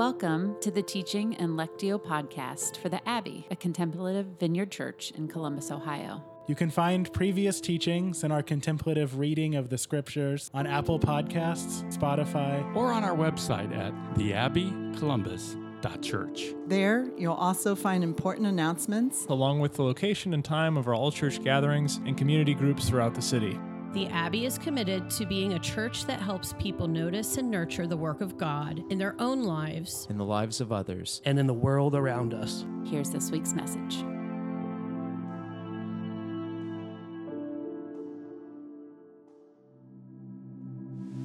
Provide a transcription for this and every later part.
Welcome to the Teaching and Lectio podcast for the Abbey, a contemplative vineyard church in Columbus, Ohio. You can find previous teachings and our contemplative reading of the scriptures on Apple Podcasts, Spotify, or on our website at theabbeycolumbus.church. There, you'll also find important announcements, along with the location and time of our all church gatherings and community groups throughout the city. The Abbey is committed to being a church that helps people notice and nurture the work of God in their own lives, in the lives of others, and in the world around us. Here's this week's message.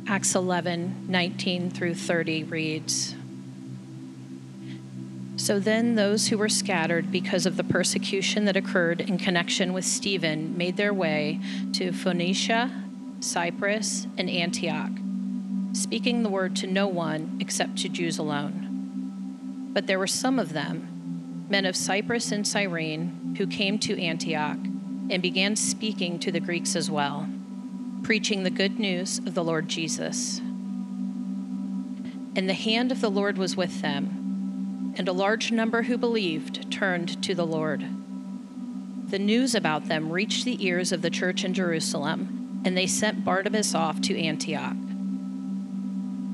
Acts 11 19 through 30 reads So then those who were scattered because of the persecution that occurred in connection with Stephen made their way to Phoenicia, Cyprus, and Antioch, speaking the word to no one except to Jews alone. But there were some of them, men of Cyprus and Cyrene, who came to Antioch and began speaking to the Greeks as well preaching the good news of the Lord Jesus. And the hand of the Lord was with them, and a large number who believed turned to the Lord. The news about them reached the ears of the church in Jerusalem, and they sent Barnabas off to Antioch.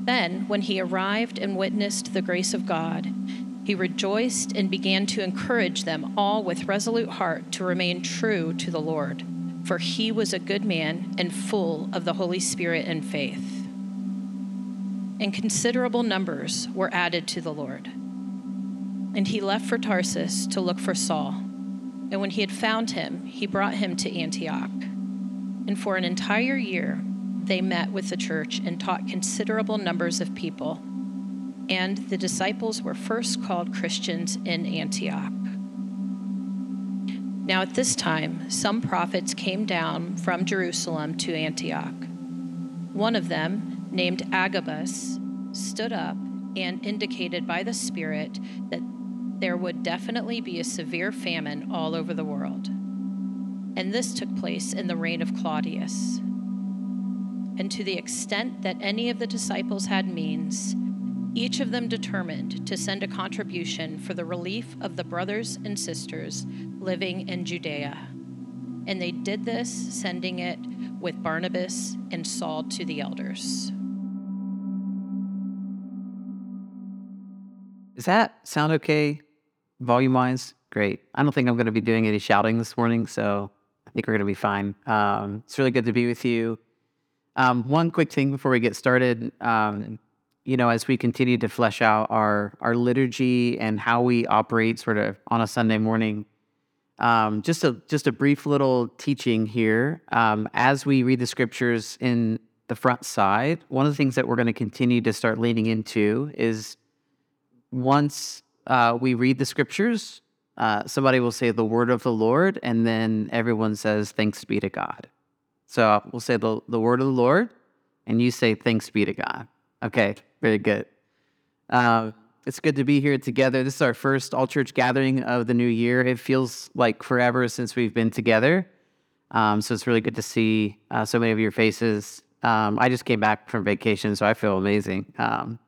Then, when he arrived and witnessed the grace of God, he rejoiced and began to encourage them all with resolute heart to remain true to the Lord for he was a good man and full of the Holy Spirit and faith. And considerable numbers were added to the Lord. And he left for Tarsus to look for Saul. And when he had found him, he brought him to Antioch. And for an entire year, they met with the church and taught considerable numbers of people. And the disciples were first called Christians in Antioch. Now, at this time, some prophets came down from Jerusalem to Antioch. One of them, named Agabus, stood up and indicated by the Spirit that there would definitely be a severe famine all over the world. And this took place in the reign of Claudius. And to the extent that any of the disciples had means, each of them determined to send a contribution for the relief of the brothers and sisters living in Judea. And they did this, sending it with Barnabas and Saul to the elders. Does that sound okay, volume wise? Great. I don't think I'm going to be doing any shouting this morning, so I think we're going to be fine. Um, it's really good to be with you. Um, one quick thing before we get started. Um, you know, as we continue to flesh out our our liturgy and how we operate sort of on a Sunday morning, um, just a just a brief little teaching here. Um, as we read the scriptures in the front side, one of the things that we're going to continue to start leaning into is once uh, we read the scriptures, uh, somebody will say the word of the Lord, and then everyone says thanks be to God. So we'll say the the word of the Lord, and you say thanks be to God. Okay, very good. Uh, it's good to be here together. This is our first all church gathering of the new year. It feels like forever since we've been together. Um, so it's really good to see uh, so many of your faces. Um, I just came back from vacation, so I feel amazing. Um,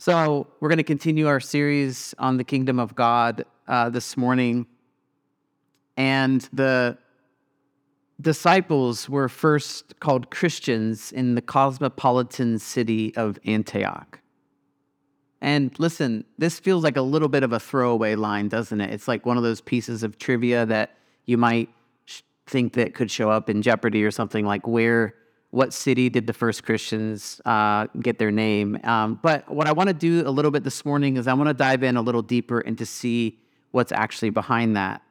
so we're going to continue our series on the kingdom of God uh, this morning. And the disciples were first called Christians in the cosmopolitan city of Antioch. And listen, this feels like a little bit of a throwaway line, doesn't it? It's like one of those pieces of trivia that you might think that could show up in Jeopardy or something like where, what city did the first Christians uh, get their name? Um, but what I want to do a little bit this morning is I want to dive in a little deeper and to see what's actually behind that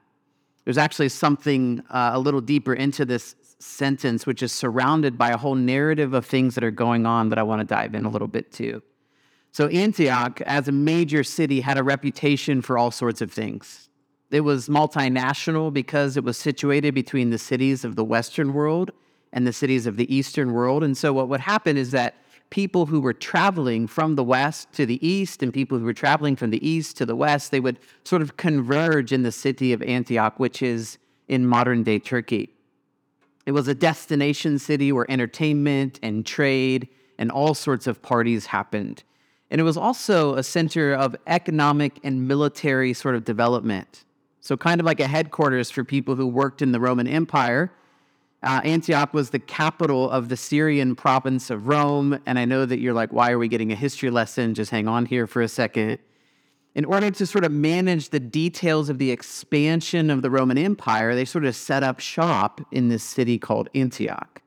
there's actually something uh, a little deeper into this sentence, which is surrounded by a whole narrative of things that are going on that I want to dive in a little bit to. So, Antioch, as a major city, had a reputation for all sorts of things. It was multinational because it was situated between the cities of the Western world and the cities of the Eastern world. And so, what would happen is that people who were traveling from the west to the east and people who were traveling from the east to the west, they would sort of converge in the city of Antioch, which is in modern day Turkey. It was a destination city where entertainment and trade and all sorts of parties happened. And it was also a center of economic and military sort of development. So, kind of like a headquarters for people who worked in the Roman Empire. Uh, Antioch was the capital of the Syrian province of Rome. And I know that you're like, why are we getting a history lesson? Just hang on here for a second. In order to sort of manage the details of the expansion of the Roman Empire, they sort of set up shop in this city called Antioch.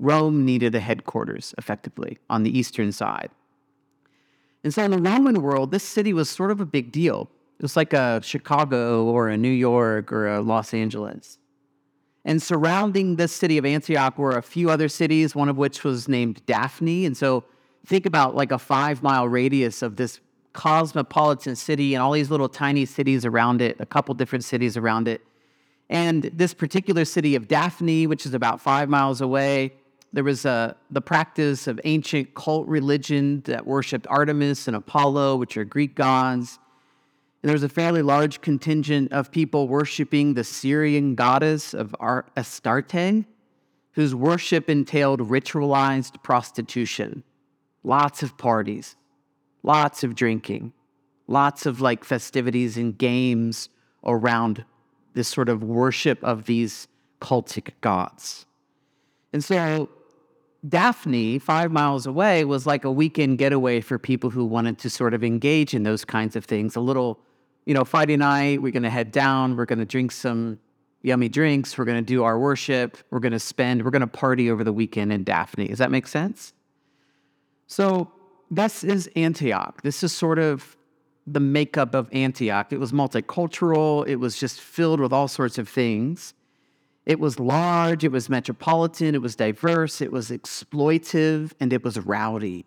Rome needed a headquarters, effectively, on the eastern side. And so in the Roman world, this city was sort of a big deal. It was like a Chicago or a New York or a Los Angeles. And surrounding the city of Antioch were a few other cities, one of which was named Daphne. And so think about like a five mile radius of this cosmopolitan city and all these little tiny cities around it, a couple different cities around it. And this particular city of Daphne, which is about five miles away, there was uh, the practice of ancient cult religion that worshiped Artemis and Apollo, which are Greek gods. And there was a fairly large contingent of people worshiping the Syrian goddess of Astarte, whose worship entailed ritualized prostitution, lots of parties, lots of drinking, lots of like festivities and games around this sort of worship of these cultic gods. And so Daphne, five miles away, was like a weekend getaway for people who wanted to sort of engage in those kinds of things. A little, you know, Friday night, we're going to head down, we're going to drink some yummy drinks, we're going to do our worship, we're going to spend, we're going to party over the weekend in Daphne. Does that make sense? So, this is Antioch. This is sort of the makeup of Antioch. It was multicultural, it was just filled with all sorts of things. It was large, it was metropolitan, it was diverse, it was exploitive, and it was rowdy.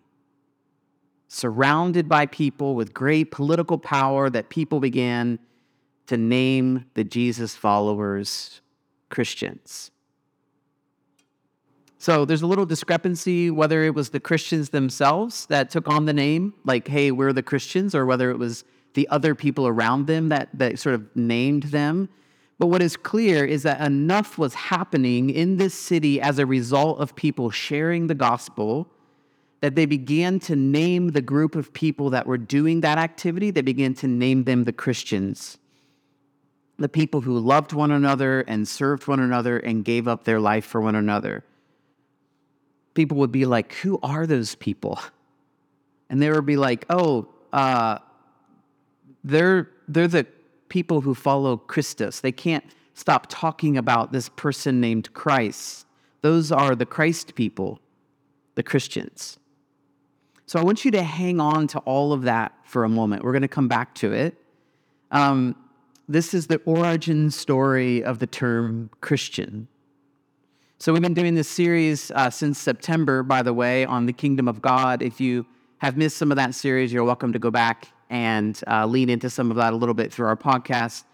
Surrounded by people with great political power, that people began to name the Jesus followers Christians. So there's a little discrepancy whether it was the Christians themselves that took on the name, like, hey, we're the Christians, or whether it was the other people around them that, that sort of named them. But what is clear is that enough was happening in this city as a result of people sharing the gospel that they began to name the group of people that were doing that activity, they began to name them the Christians. The people who loved one another and served one another and gave up their life for one another. People would be like, Who are those people? And they would be like, Oh, uh, they're, they're the people who follow Christus. They can't stop talking about this person named Christ. Those are the Christ people, the Christians. So I want you to hang on to all of that for a moment. We're going to come back to it. Um, this is the origin story of the term Christian. So we've been doing this series uh, since September, by the way, on the kingdom of God. If you have missed some of that series, you're welcome to go back and uh, lean into some of that a little bit through our podcast.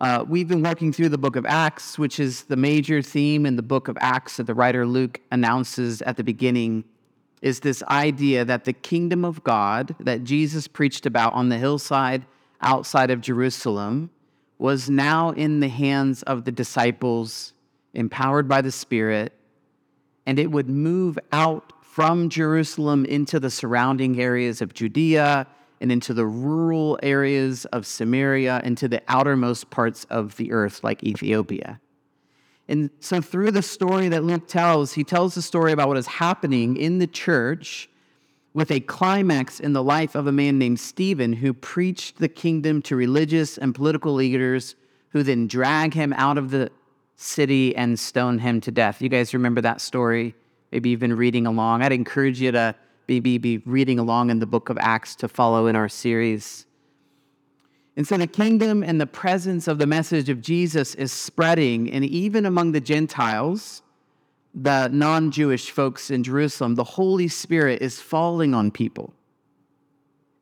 Uh, we've been working through the book of Acts, which is the major theme in the book of Acts that the writer Luke announces at the beginning, is this idea that the kingdom of God that Jesus preached about on the hillside outside of Jerusalem was now in the hands of the disciples, empowered by the Spirit, and it would move out from Jerusalem into the surrounding areas of Judea and into the rural areas of Samaria, into the outermost parts of the earth, like Ethiopia. And so, through the story that Luke tells, he tells the story about what is happening in the church with a climax in the life of a man named Stephen who preached the kingdom to religious and political leaders who then drag him out of the city and stone him to death. You guys remember that story? Maybe you've been reading along. I'd encourage you to maybe be reading along in the book of Acts to follow in our series. And so the kingdom and the presence of the message of Jesus is spreading, and even among the Gentiles, the non Jewish folks in Jerusalem, the Holy Spirit is falling on people.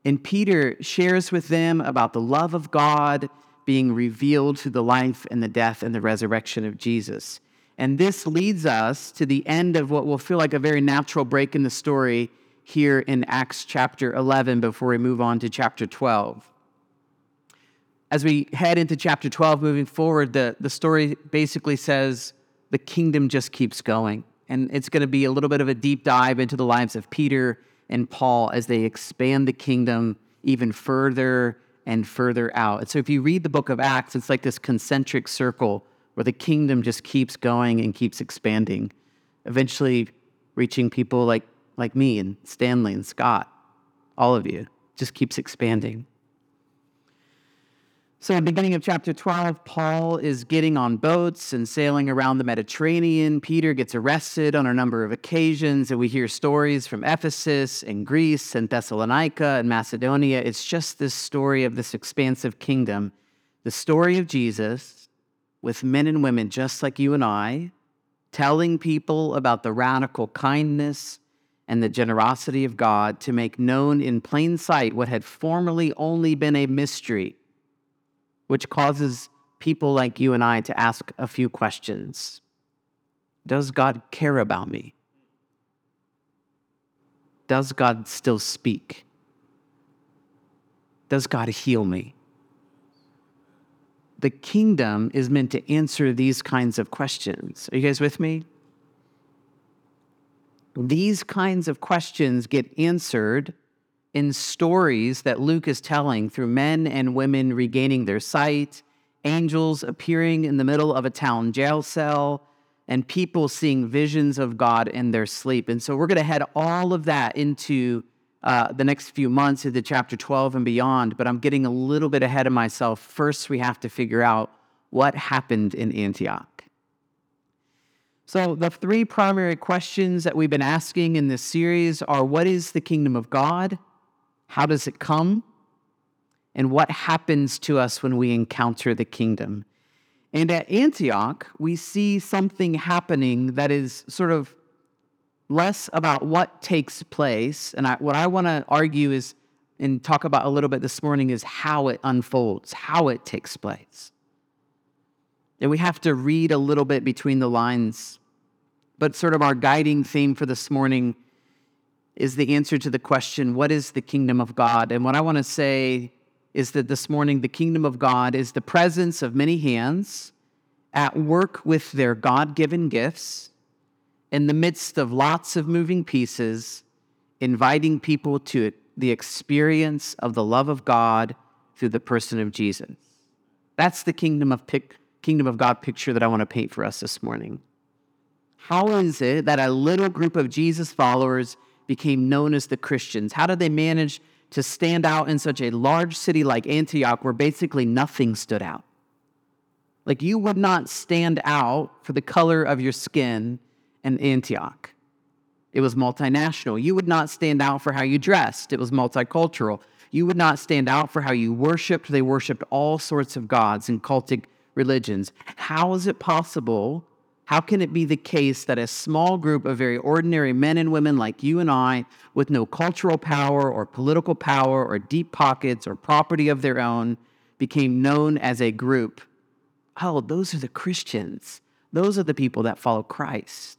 And Peter shares with them about the love of God being revealed through the life and the death and the resurrection of Jesus. And this leads us to the end of what will feel like a very natural break in the story here in Acts chapter 11 before we move on to chapter 12. As we head into chapter 12, moving forward, the, the story basically says the kingdom just keeps going. And it's going to be a little bit of a deep dive into the lives of Peter and Paul as they expand the kingdom even further and further out. And so if you read the book of Acts, it's like this concentric circle where the kingdom just keeps going and keeps expanding, eventually reaching people like, like me and Stanley and Scott, all of you, just keeps expanding. So, in the beginning of chapter 12, Paul is getting on boats and sailing around the Mediterranean. Peter gets arrested on a number of occasions, and we hear stories from Ephesus and Greece and Thessalonica and Macedonia. It's just this story of this expansive kingdom, the story of Jesus with men and women just like you and I, telling people about the radical kindness and the generosity of God to make known in plain sight what had formerly only been a mystery which causes people like you and I to ask a few questions Does God care about me? Does God still speak? Does God heal me? The kingdom is meant to answer these kinds of questions. Are you guys with me? These kinds of questions get answered in stories that Luke is telling through men and women regaining their sight, angels appearing in the middle of a town jail cell, and people seeing visions of God in their sleep. And so we're going to head all of that into uh, the next few months into chapter 12 and beyond, but I'm getting a little bit ahead of myself. First, we have to figure out what happened in Antioch. So, the three primary questions that we've been asking in this series are what is the kingdom of God? How does it come? And what happens to us when we encounter the kingdom? And at Antioch, we see something happening that is sort of less about what takes place. And I, what I want to argue is, and talk about a little bit this morning, is how it unfolds, how it takes place. And we have to read a little bit between the lines. But sort of our guiding theme for this morning is the answer to the question, What is the kingdom of God? And what I want to say is that this morning, the kingdom of God is the presence of many hands at work with their God given gifts in the midst of lots of moving pieces, inviting people to the experience of the love of God through the person of Jesus. That's the kingdom of, pic- kingdom of God picture that I want to paint for us this morning. How is it that a little group of Jesus followers became known as the Christians? How did they manage to stand out in such a large city like Antioch where basically nothing stood out? Like you would not stand out for the color of your skin in Antioch. It was multinational. You would not stand out for how you dressed. It was multicultural. You would not stand out for how you worshiped. They worshiped all sorts of gods and cultic religions. How is it possible how can it be the case that a small group of very ordinary men and women like you and I, with no cultural power or political power or deep pockets or property of their own, became known as a group? Oh, those are the Christians. Those are the people that follow Christ.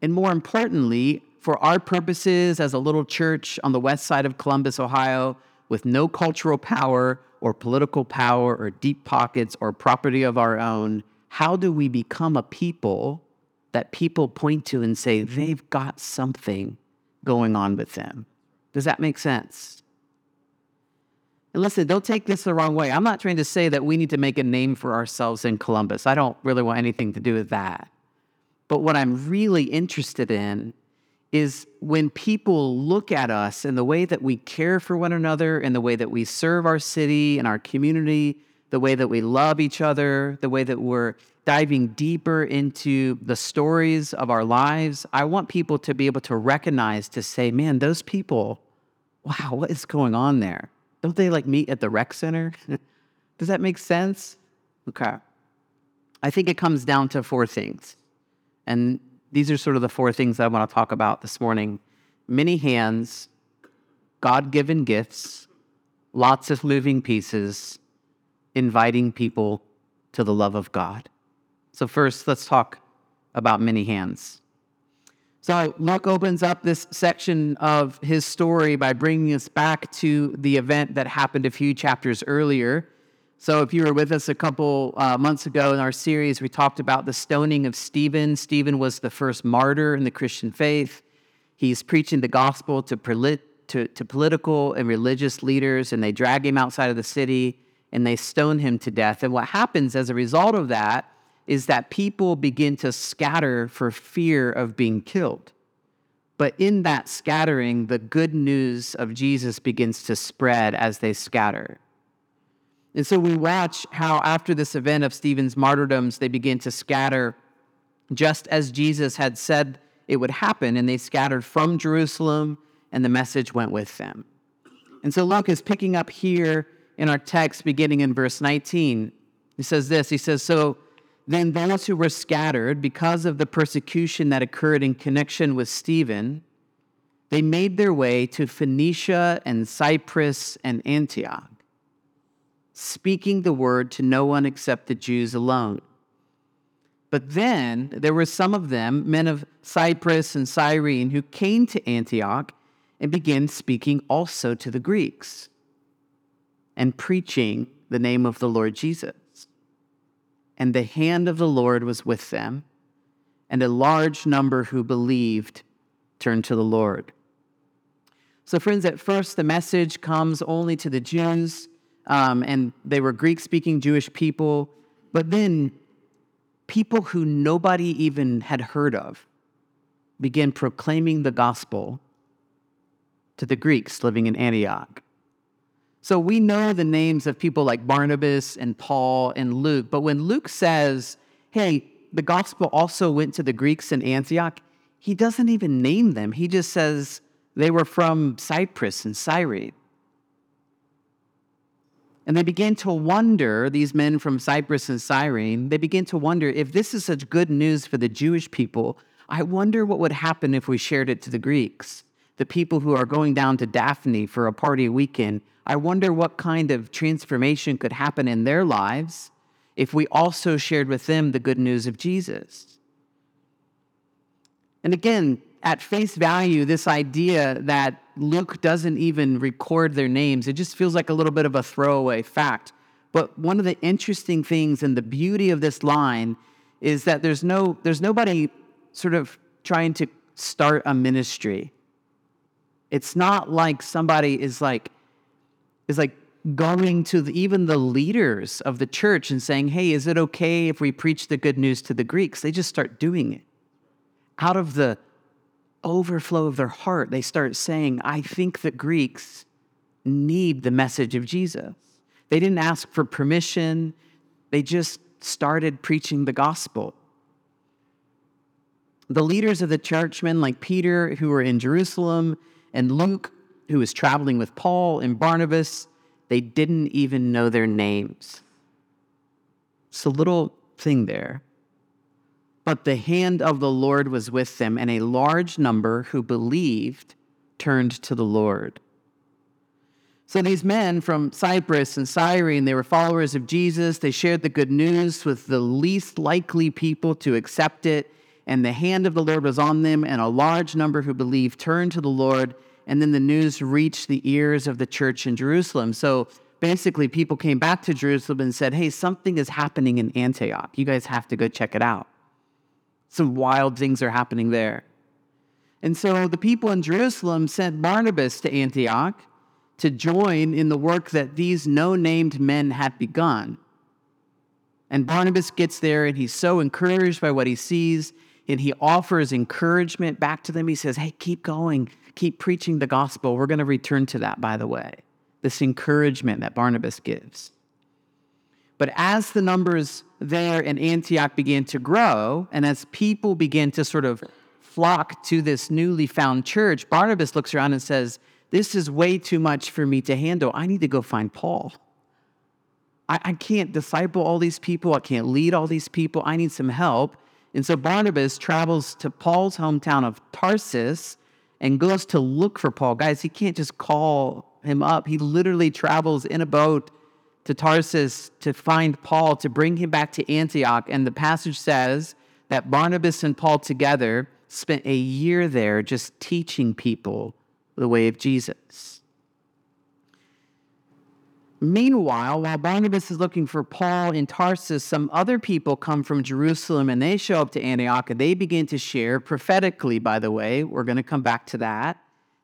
And more importantly, for our purposes as a little church on the west side of Columbus, Ohio, with no cultural power or political power or deep pockets or property of our own, how do we become a people that people point to and say they've got something going on with them? Does that make sense? And listen, don't take this the wrong way. I'm not trying to say that we need to make a name for ourselves in Columbus. I don't really want anything to do with that. But what I'm really interested in is when people look at us and the way that we care for one another and the way that we serve our city and our community the way that we love each other, the way that we're diving deeper into the stories of our lives. I want people to be able to recognize, to say, man, those people, wow, what is going on there? Don't they like meet at the rec center? Does that make sense? Okay. I think it comes down to four things. And these are sort of the four things I want to talk about this morning many hands, God given gifts, lots of moving pieces, inviting people to the love of God. So, first, let's talk about many hands. So, Luke opens up this section of his story by bringing us back to the event that happened a few chapters earlier. So, if you were with us a couple uh, months ago in our series, we talked about the stoning of Stephen. Stephen was the first martyr in the Christian faith. He's preaching the gospel to, polit- to, to political and religious leaders, and they drag him outside of the city and they stone him to death. And what happens as a result of that is that people begin to scatter for fear of being killed. But in that scattering, the good news of Jesus begins to spread as they scatter. And so we watch how, after this event of Stephen's martyrdoms, they begin to scatter just as Jesus had said it would happen, and they scattered from Jerusalem, and the message went with them. And so Luke is picking up here in our text, beginning in verse 19. He says this He says, So then those who were scattered because of the persecution that occurred in connection with Stephen, they made their way to Phoenicia and Cyprus and Antioch, speaking the word to no one except the Jews alone. But then there were some of them, men of Cyprus and Cyrene, who came to Antioch and began speaking also to the Greeks and preaching the name of the Lord Jesus. And the hand of the Lord was with them, and a large number who believed turned to the Lord. So, friends, at first the message comes only to the Jews, um, and they were Greek speaking Jewish people. But then people who nobody even had heard of began proclaiming the gospel to the Greeks living in Antioch. So we know the names of people like Barnabas and Paul and Luke, but when Luke says, hey, the gospel also went to the Greeks in Antioch, he doesn't even name them. He just says they were from Cyprus and Cyrene. And they begin to wonder, these men from Cyprus and Cyrene, they begin to wonder if this is such good news for the Jewish people, I wonder what would happen if we shared it to the Greeks, the people who are going down to Daphne for a party weekend. I wonder what kind of transformation could happen in their lives if we also shared with them the good news of Jesus. And again, at face value, this idea that Luke doesn't even record their names, it just feels like a little bit of a throwaway fact. But one of the interesting things and the beauty of this line is that there's no there's nobody sort of trying to start a ministry. It's not like somebody is like is like going to the, even the leaders of the church and saying, "Hey, is it okay if we preach the good news to the Greeks?" They just start doing it out of the overflow of their heart, they start saying, I think the Greeks need the message of Jesus. They didn't ask for permission, they just started preaching the gospel. The leaders of the churchmen, like Peter, who were in Jerusalem, and Luke, who was traveling with Paul and Barnabas, they didn't even know their names. It's a little thing there. But the hand of the Lord was with them, and a large number who believed turned to the Lord. So these men from Cyprus and Cyrene, they were followers of Jesus. They shared the good news with the least likely people to accept it. And the hand of the Lord was on them, and a large number who believed turned to the Lord. And then the news reached the ears of the church in Jerusalem. So basically, people came back to Jerusalem and said, Hey, something is happening in Antioch. You guys have to go check it out. Some wild things are happening there. And so the people in Jerusalem sent Barnabas to Antioch to join in the work that these no named men had begun. And Barnabas gets there and he's so encouraged by what he sees and he offers encouragement back to them. He says, Hey, keep going, keep preaching the gospel. We're going to return to that, by the way, this encouragement that Barnabas gives. But as the numbers there in Antioch began to grow, and as people began to sort of flock to this newly found church, Barnabas looks around and says, This is way too much for me to handle. I need to go find Paul. I, I can't disciple all these people. I can't lead all these people. I need some help. And so Barnabas travels to Paul's hometown of Tarsus and goes to look for Paul. Guys, he can't just call him up. He literally travels in a boat to Tarsus to find Paul, to bring him back to Antioch. And the passage says that Barnabas and Paul together spent a year there just teaching people the way of Jesus. Meanwhile, while Barnabas is looking for Paul in Tarsus, some other people come from Jerusalem and they show up to Antioch and they begin to share prophetically, by the way, we're going to come back to that,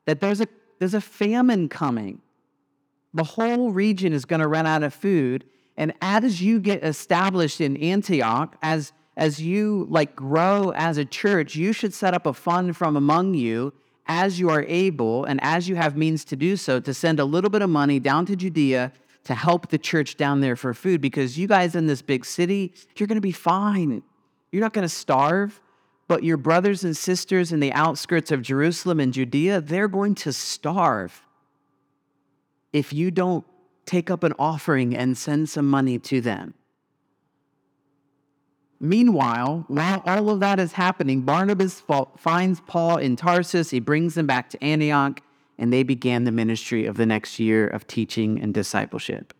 that there's a, there's a famine coming. The whole region is going to run out of food. And as you get established in Antioch, as, as you like grow as a church, you should set up a fund from among you as you are able and as you have means to do so to send a little bit of money down to Judea to help the church down there for food because you guys in this big city, you're going to be fine. You're not going to starve, but your brothers and sisters in the outskirts of Jerusalem and Judea, they're going to starve if you don't take up an offering and send some money to them. Meanwhile, while all of that is happening, Barnabas finds Paul in Tarsus. He brings him back to Antioch and they began the ministry of the next year of teaching and discipleship.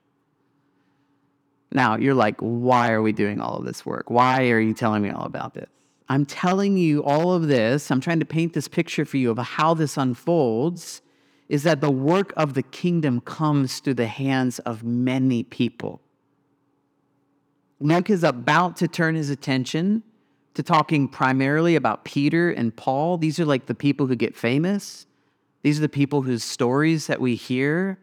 Now, you're like, why are we doing all of this work? Why are you telling me all about this? I'm telling you all of this. I'm trying to paint this picture for you of how this unfolds is that the work of the kingdom comes through the hands of many people. Luke is about to turn his attention to talking primarily about Peter and Paul. These are like the people who get famous. These are the people whose stories that we hear.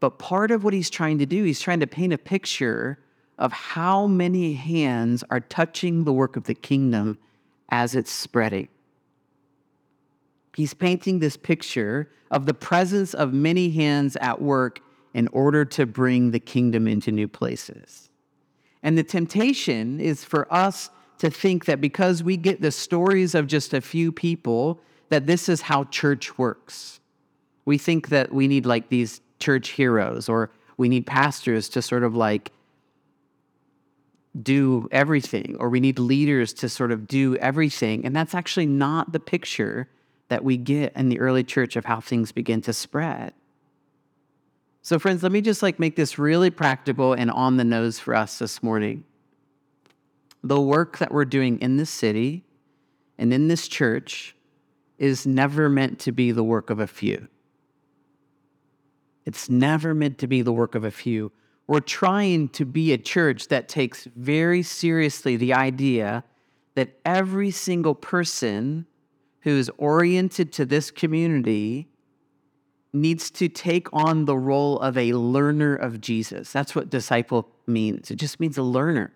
But part of what he's trying to do, he's trying to paint a picture of how many hands are touching the work of the kingdom as it's spreading. He's painting this picture of the presence of many hands at work in order to bring the kingdom into new places. And the temptation is for us to think that because we get the stories of just a few people, that this is how church works. We think that we need like these church heroes or we need pastors to sort of like do everything or we need leaders to sort of do everything. And that's actually not the picture that we get in the early church of how things begin to spread. So, friends, let me just like make this really practical and on the nose for us this morning. The work that we're doing in this city and in this church is never meant to be the work of a few. It's never meant to be the work of a few. We're trying to be a church that takes very seriously the idea that every single person who's oriented to this community needs to take on the role of a learner of Jesus. That's what disciple means. It just means a learner.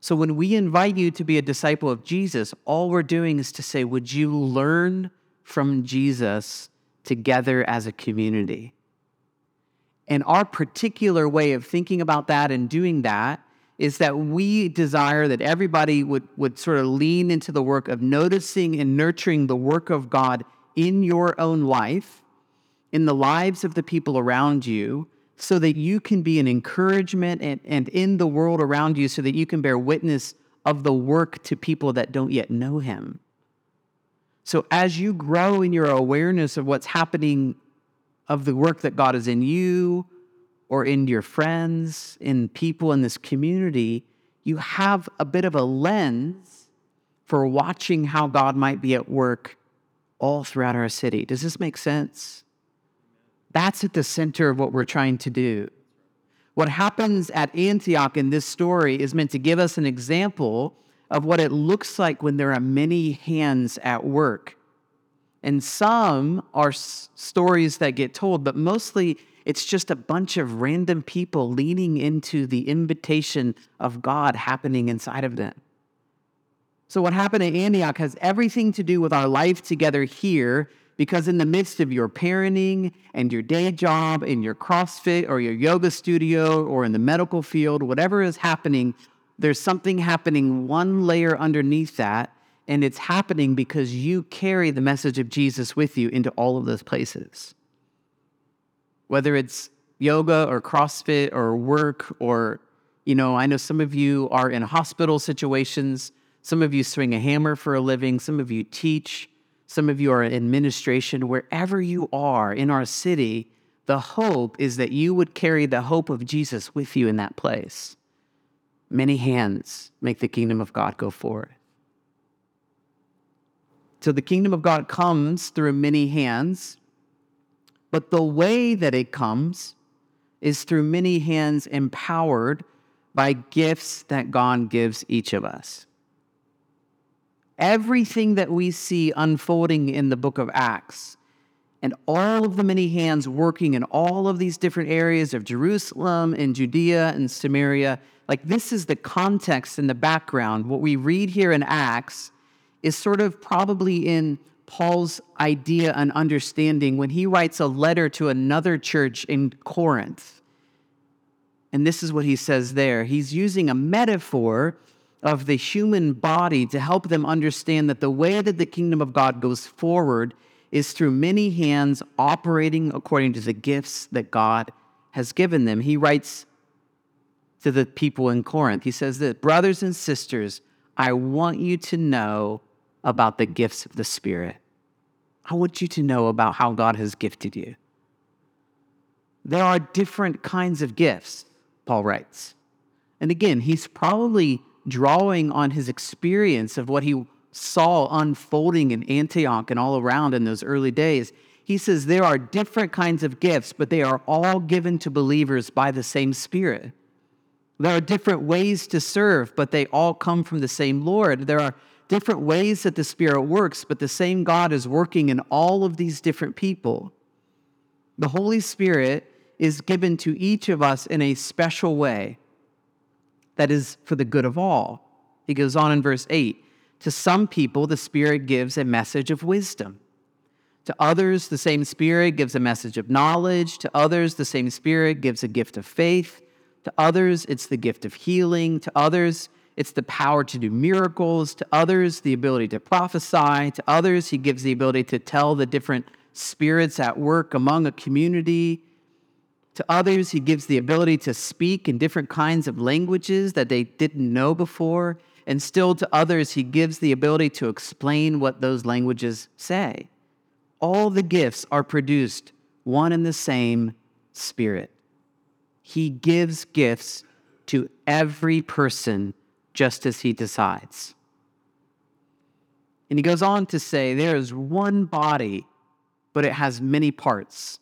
So when we invite you to be a disciple of Jesus, all we're doing is to say, Would you learn from Jesus together as a community? And our particular way of thinking about that and doing that is that we desire that everybody would, would sort of lean into the work of noticing and nurturing the work of God in your own life, in the lives of the people around you, so that you can be an encouragement and, and in the world around you so that you can bear witness of the work to people that don't yet know him. So as you grow in your awareness of what's happening of the work that God is in you or in your friends, in people in this community, you have a bit of a lens for watching how God might be at work all throughout our city. Does this make sense? That's at the center of what we're trying to do. What happens at Antioch in this story is meant to give us an example of what it looks like when there are many hands at work. And some are s- stories that get told, but mostly it's just a bunch of random people leaning into the invitation of God happening inside of them. So, what happened at Antioch has everything to do with our life together here because in the midst of your parenting and your day job, in your CrossFit or your yoga studio or in the medical field, whatever is happening, there's something happening one layer underneath that. And it's happening because you carry the message of Jesus with you into all of those places. Whether it's yoga or CrossFit or work or, you know, I know some of you are in hospital situations. Some of you swing a hammer for a living. Some of you teach. Some of you are in administration, wherever you are in our city, the hope is that you would carry the hope of Jesus with you in that place. Many hands make the kingdom of God go forward. So the kingdom of God comes through many hands, but the way that it comes is through many hands empowered by gifts that God gives each of us. Everything that we see unfolding in the book of Acts and all of the many hands working in all of these different areas of Jerusalem and Judea and Samaria, like this is the context and the background. What we read here in Acts is sort of probably in Paul's idea and understanding when he writes a letter to another church in Corinth. And this is what he says there. He's using a metaphor of the human body to help them understand that the way that the kingdom of God goes forward is through many hands operating according to the gifts that God has given them. He writes to the people in Corinth, he says that, brothers and sisters, I want you to know about the gifts of the Spirit. I want you to know about how God has gifted you. There are different kinds of gifts, Paul writes. And again, he's probably drawing on his experience of what he saw unfolding in Antioch and all around in those early days. He says there are different kinds of gifts, but they are all given to believers by the same Spirit. There are different ways to serve, but they all come from the same Lord. There are different ways that the Spirit works, but the same God is working in all of these different people. The Holy Spirit is given to each of us in a special way that is for the good of all. He goes on in verse 8 To some people, the Spirit gives a message of wisdom. To others, the same Spirit gives a message of knowledge. To others, the same Spirit gives a gift of faith. To others, it's the gift of healing. To others, it's the power to do miracles. To others, the ability to prophesy. To others, he gives the ability to tell the different spirits at work among a community. To others, he gives the ability to speak in different kinds of languages that they didn't know before. And still to others, he gives the ability to explain what those languages say. All the gifts are produced one and the same Spirit. He gives gifts to every person just as he decides. And he goes on to say there is one body, but it has many parts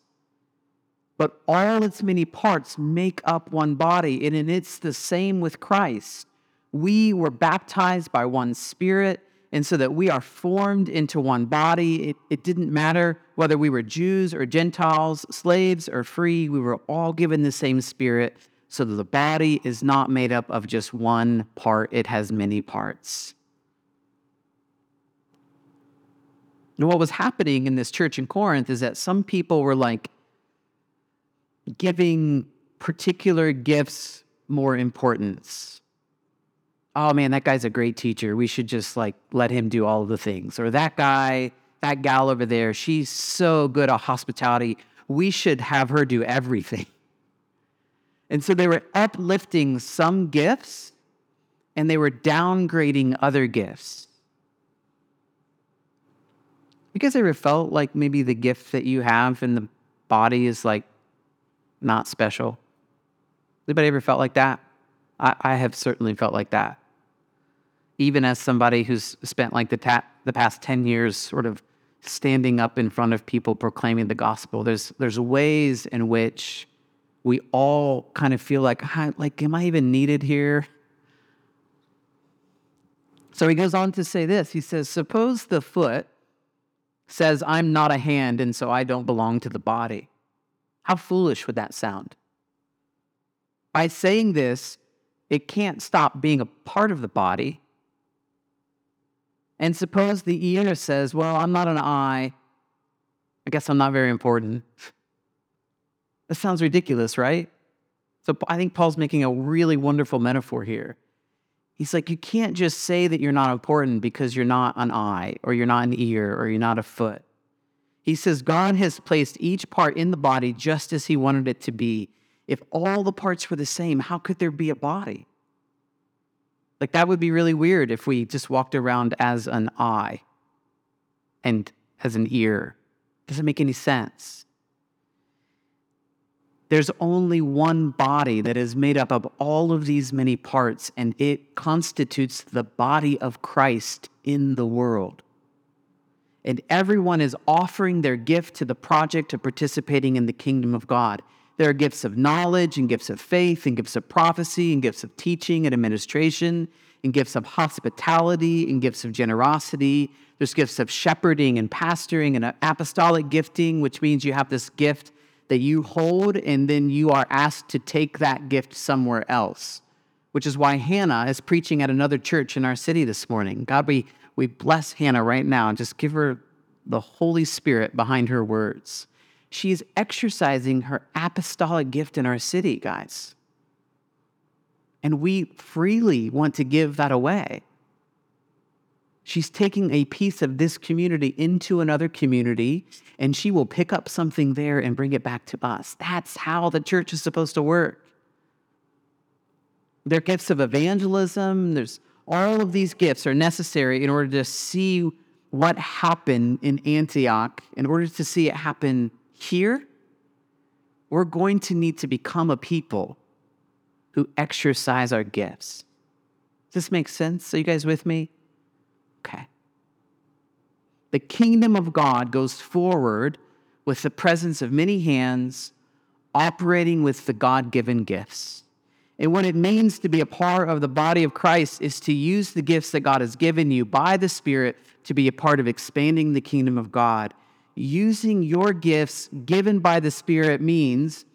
but all its many parts make up one body. And it's the same with Christ. We were baptized by one Spirit, and so that we are formed into one body. It, it didn't matter whether we were Jews or Gentiles, slaves or free, we were all given the same Spirit, so that the body is not made up of just one part, it has many parts. And what was happening in this church in Corinth is that some people were like, giving particular gifts more importance. Oh man, that guy's a great teacher. We should just like let him do all the things. Or that guy, that gal over there, she's so good at hospitality. We should have her do everything. And so they were uplifting some gifts and they were downgrading other gifts. You guys ever felt like maybe the gift that you have in the body is like not special. Anybody ever felt like that? I, I have certainly felt like that. Even as somebody who's spent like the, ta- the past 10 years sort of standing up in front of people proclaiming the gospel, there's, there's ways in which we all kind of feel like, like, am I even needed here? So he goes on to say this. He says, Suppose the foot says, I'm not a hand, and so I don't belong to the body. How foolish would that sound? By saying this, it can't stop being a part of the body. And suppose the ear says, Well, I'm not an eye. I guess I'm not very important. That sounds ridiculous, right? So I think Paul's making a really wonderful metaphor here. He's like, you can't just say that you're not important because you're not an eye, or you're not an ear, or you're not a foot. He says God has placed each part in the body just as he wanted it to be. If all the parts were the same, how could there be a body? Like, that would be really weird if we just walked around as an eye and as an ear. Doesn't make any sense. There's only one body that is made up of all of these many parts, and it constitutes the body of Christ in the world and everyone is offering their gift to the project of participating in the kingdom of God. There are gifts of knowledge and gifts of faith and gifts of prophecy and gifts of teaching and administration and gifts of hospitality and gifts of generosity. There's gifts of shepherding and pastoring and apostolic gifting, which means you have this gift that you hold and then you are asked to take that gift somewhere else, which is why Hannah is preaching at another church in our city this morning. God, we, we bless Hannah right now and just give her the Holy Spirit behind her words. She is exercising her apostolic gift in our city, guys. And we freely want to give that away. She's taking a piece of this community into another community, and she will pick up something there and bring it back to us. That's how the church is supposed to work. There are gifts of evangelism, there's all of these gifts are necessary in order to see what happened in Antioch, in order to see it happen here, we're going to need to become a people who exercise our gifts. Does this make sense? Are you guys with me? Okay. The kingdom of God goes forward with the presence of many hands operating with the God given gifts. And what it means to be a part of the body of Christ is to use the gifts that God has given you by the Spirit to be a part of expanding the kingdom of God. Using your gifts given by the Spirit means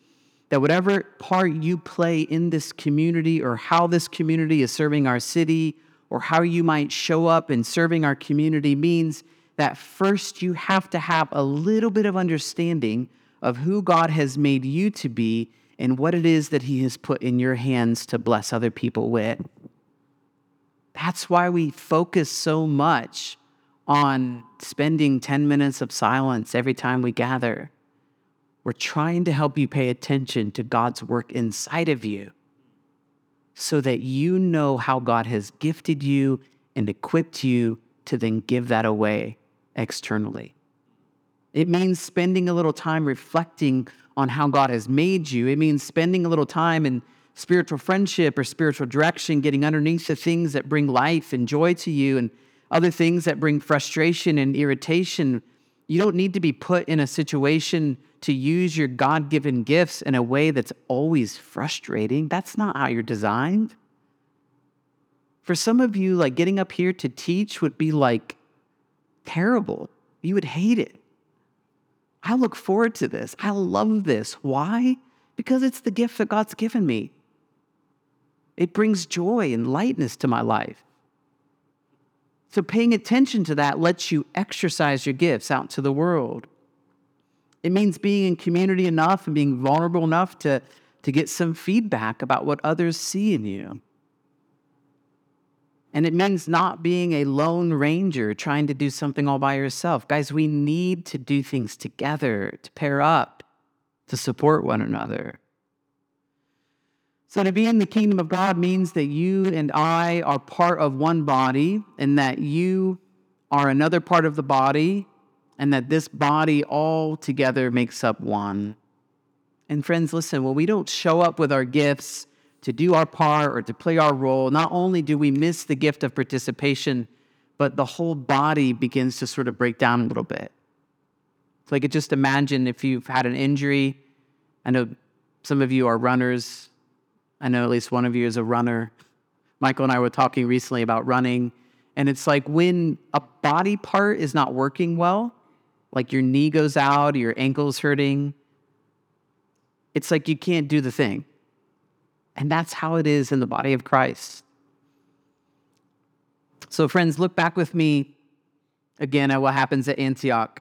that whatever part you play in this community or how this community is serving our city or how you might show up in serving our community means that first you have to have a little bit of understanding of who God has made you to be and what it is that He has put in your hands to bless other people with. That's why we focus so much on spending 10 minutes of silence every time we gather. We're trying to help you pay attention to God's work inside of you so that you know how God has gifted you and equipped you to then give that away externally. It means spending a little time reflecting on how God has made you. It means spending a little time in spiritual friendship or spiritual direction, getting underneath the things that bring life and joy to you and other things that bring frustration and irritation. You don't need to be put in a situation to use your God given gifts in a way that's always frustrating. That's not how you're designed. For some of you, like getting up here to teach would be like terrible. You would hate it. I look forward to this. I love this. Why? Because it's the gift that God's given me. It brings joy and lightness to my life. So, paying attention to that lets you exercise your gifts out to the world. It means being in community enough and being vulnerable enough to, to get some feedback about what others see in you. And it means not being a lone ranger trying to do something all by yourself. Guys, we need to do things together, to pair up, to support one another. So, to be in the kingdom of God means that you and I are part of one body, and that you are another part of the body, and that this body all together makes up one. And, friends, listen, when we don't show up with our gifts, to do our part or to play our role, not only do we miss the gift of participation, but the whole body begins to sort of break down a little bit. Could just imagine if you've had an injury. I know some of you are runners. I know at least one of you is a runner. Michael and I were talking recently about running. And it's like when a body part is not working well, like your knee goes out, your ankle's hurting, it's like you can't do the thing. And that's how it is in the body of Christ. So, friends, look back with me again at what happens at Antioch.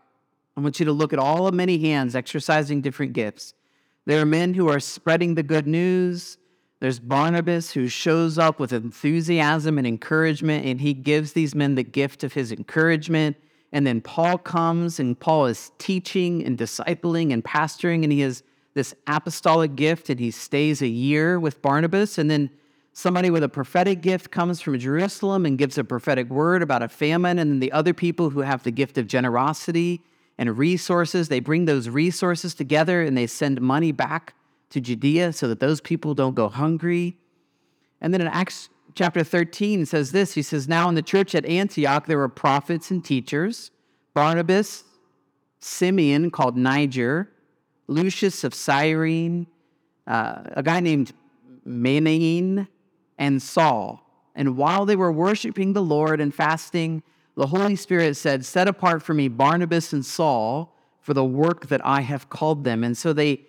I want you to look at all the many hands exercising different gifts. There are men who are spreading the good news. There's Barnabas who shows up with enthusiasm and encouragement, and he gives these men the gift of his encouragement. And then Paul comes, and Paul is teaching and discipling and pastoring, and he is this apostolic gift and he stays a year with Barnabas. And then somebody with a prophetic gift comes from Jerusalem and gives a prophetic word about a famine. And then the other people who have the gift of generosity and resources, they bring those resources together and they send money back to Judea so that those people don't go hungry. And then in Acts chapter 13 says this He says, Now in the church at Antioch, there were prophets and teachers Barnabas, Simeon, called Niger, Lucius of Cyrene, uh, a guy named Manaen and Saul. And while they were worshiping the Lord and fasting, the Holy Spirit said, Set apart for me Barnabas and Saul for the work that I have called them. And so they,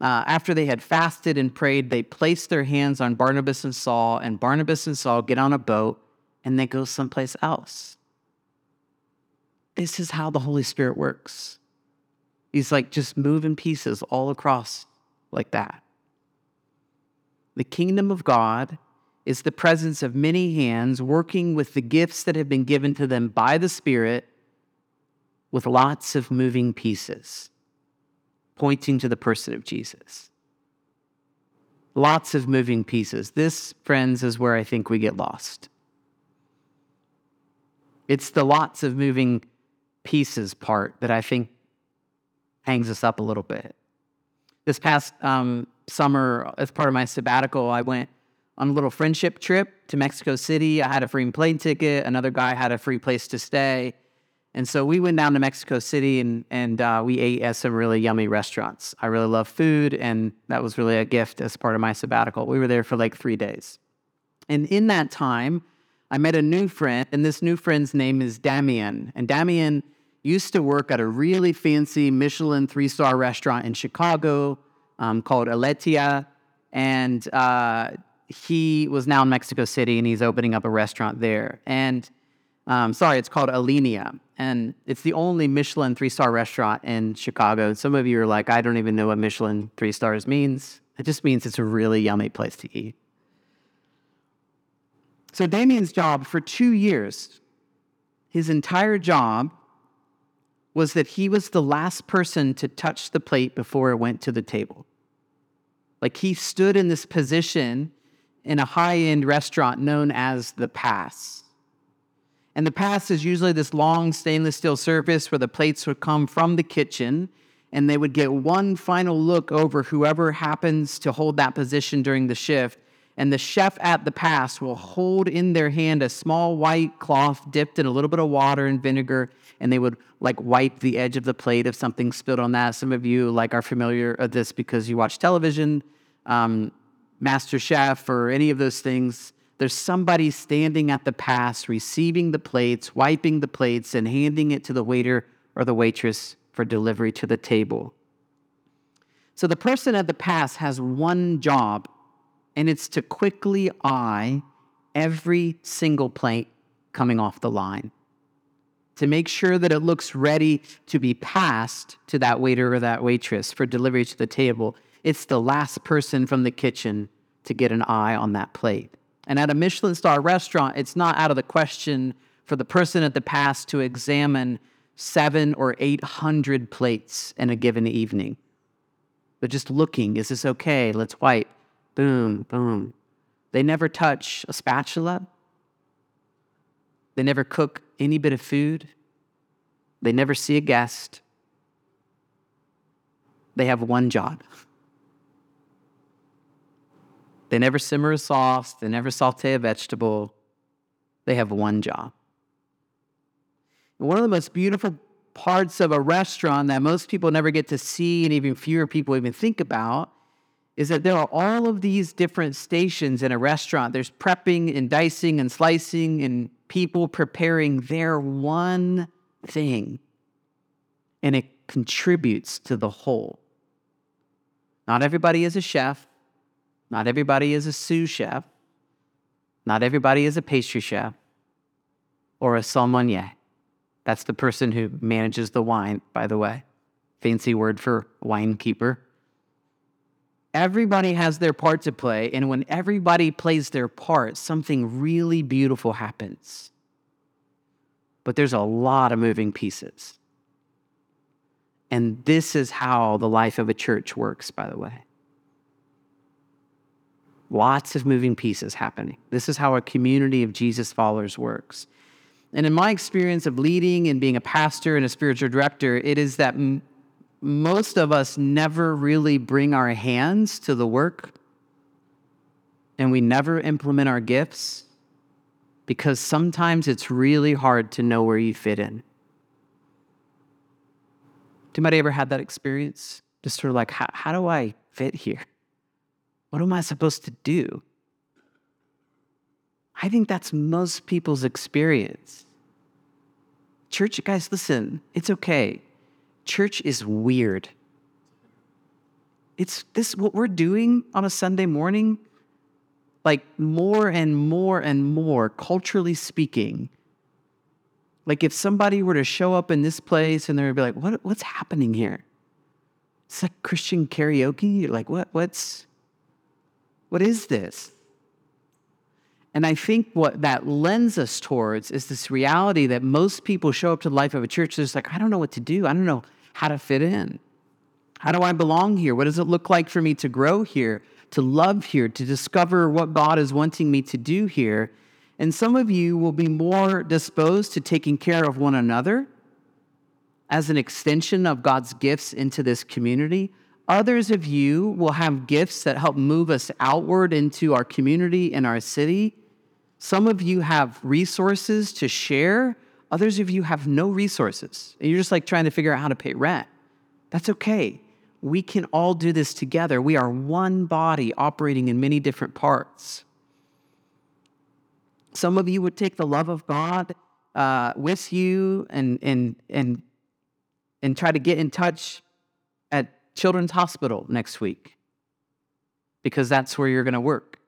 uh, after they had fasted and prayed, they placed their hands on Barnabas and Saul, and Barnabas and Saul get on a boat and they go someplace else. This is how the Holy Spirit works. He's like just moving pieces all across like that. The kingdom of God is the presence of many hands working with the gifts that have been given to them by the Spirit with lots of moving pieces, pointing to the person of Jesus. Lots of moving pieces. This, friends, is where I think we get lost. It's the lots of moving pieces part that I think hangs us up a little bit. This past um, summer, as part of my sabbatical, I went on a little friendship trip to Mexico City. I had a free plane ticket. Another guy had a free place to stay. And so we went down to Mexico City and, and uh, we ate at some really yummy restaurants. I really love food, and that was really a gift as part of my sabbatical. We were there for like three days. And in that time, I met a new friend, and this new friend's name is Damien. And Damien used to work at a really fancy Michelin three star restaurant in Chicago um, called Aletia. And uh, he was now in Mexico City and he's opening up a restaurant there. And um, sorry, it's called Alinea. And it's the only Michelin three star restaurant in Chicago. Some of you are like, I don't even know what Michelin three stars means. It just means it's a really yummy place to eat. So Damien's job for two years, his entire job was that he was the last person to touch the plate before it went to the table. Like he stood in this position in a high end restaurant known as the Pass. And the Pass is usually this long stainless steel surface where the plates would come from the kitchen and they would get one final look over whoever happens to hold that position during the shift and the chef at the pass will hold in their hand a small white cloth dipped in a little bit of water and vinegar and they would like wipe the edge of the plate if something spilled on that. Some of you like are familiar of this because you watch television um, master chef or any of those things. There's somebody standing at the pass receiving the plates wiping the plates and handing it to the waiter or the waitress for delivery to the table. So the person at the pass has one job and it's to quickly eye every single plate coming off the line to make sure that it looks ready to be passed to that waiter or that waitress for delivery to the table. It's the last person from the kitchen to get an eye on that plate. And at a Michelin star restaurant, it's not out of the question for the person at the pass to examine seven or 800 plates in a given evening. But just looking, is this okay? Let's wipe boom, boom. They never touch a spatula. They never cook any bit of food. They never see a guest. They have one job. They never simmer a sauce. They never saute a vegetable. They have one job. And one of the most beautiful parts of a restaurant that most people never get to see and even fewer people even think about is that there are all of these different stations in a restaurant. There's prepping and dicing and slicing and people preparing their one thing. And it contributes to the whole. Not everybody is a chef. Not everybody is a sous chef. Not everybody is a pastry chef or a sommelier. That's the person who manages the wine, by the way. Fancy word for wine keeper. Everybody has their part to play, and when everybody plays their part, something really beautiful happens. But there's a lot of moving pieces. And this is how the life of a church works, by the way. Lots of moving pieces happening. This is how a community of Jesus followers works. And in my experience of leading and being a pastor and a spiritual director, it is that most of us never really bring our hands to the work and we never implement our gifts because sometimes it's really hard to know where you fit in. Anybody ever had that experience? Just sort of like, how, how do I fit here? What am I supposed to do? I think that's most people's experience. Church, guys, listen, it's okay. Church is weird. It's this what we're doing on a Sunday morning, like more and more and more, culturally speaking. Like if somebody were to show up in this place and they would be like, what, what's happening here? It's like Christian karaoke. You're like, what, what's, what is this? And I think what that lends us towards is this reality that most people show up to the life of a church. They're just like, I don't know what to do. I don't know how to fit in. How do I belong here? What does it look like for me to grow here, to love here, to discover what God is wanting me to do here? And some of you will be more disposed to taking care of one another as an extension of God's gifts into this community. Others of you will have gifts that help move us outward into our community and our city. Some of you have resources to share. Others of you have no resources. And you're just like trying to figure out how to pay rent. That's okay. We can all do this together. We are one body operating in many different parts. Some of you would take the love of God uh, with you and, and, and, and try to get in touch at Children's Hospital next week because that's where you're going to work.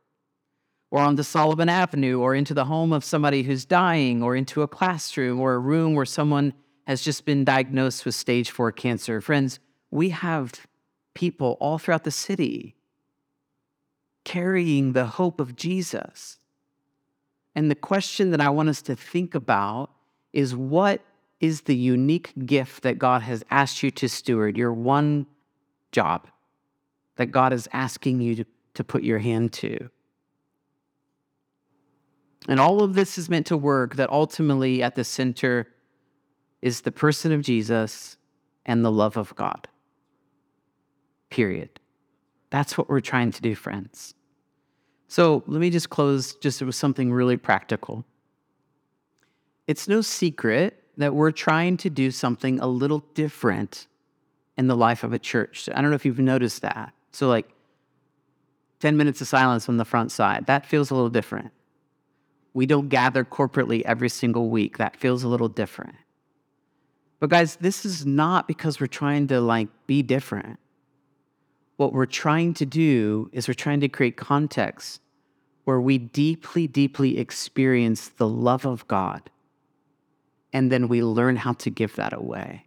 Or onto Sullivan Avenue, or into the home of somebody who's dying, or into a classroom, or a room where someone has just been diagnosed with stage four cancer. Friends, we have people all throughout the city carrying the hope of Jesus. And the question that I want us to think about is what is the unique gift that God has asked you to steward, your one job that God is asking you to, to put your hand to? And all of this is meant to work that ultimately at the center is the person of Jesus and the love of God. Period. That's what we're trying to do, friends. So let me just close just with something really practical. It's no secret that we're trying to do something a little different in the life of a church. I don't know if you've noticed that. So, like 10 minutes of silence on the front side, that feels a little different. We don't gather corporately every single week. That feels a little different. But, guys, this is not because we're trying to like be different what we're trying to do is we're trying to create context where we deeply, deeply experience the love of God. And then we learn how to give that away.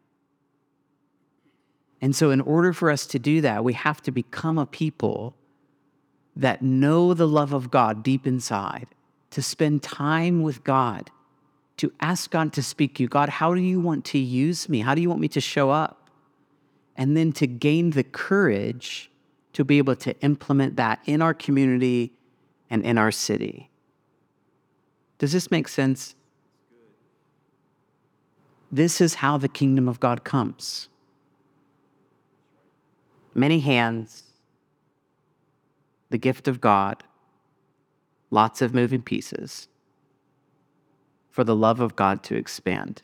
And so, in order for us to do that, we have to become a people that know the love of God deep inside, to spend time with God, to ask God to speak to you. God, how do you want to use me? How do you want me to show up? and then to gain the courage to be able to implement that in our community and in our city. Does this make sense? This is how the kingdom of God comes. Many hands, the gift of God, lots of moving pieces for the love of God to expand.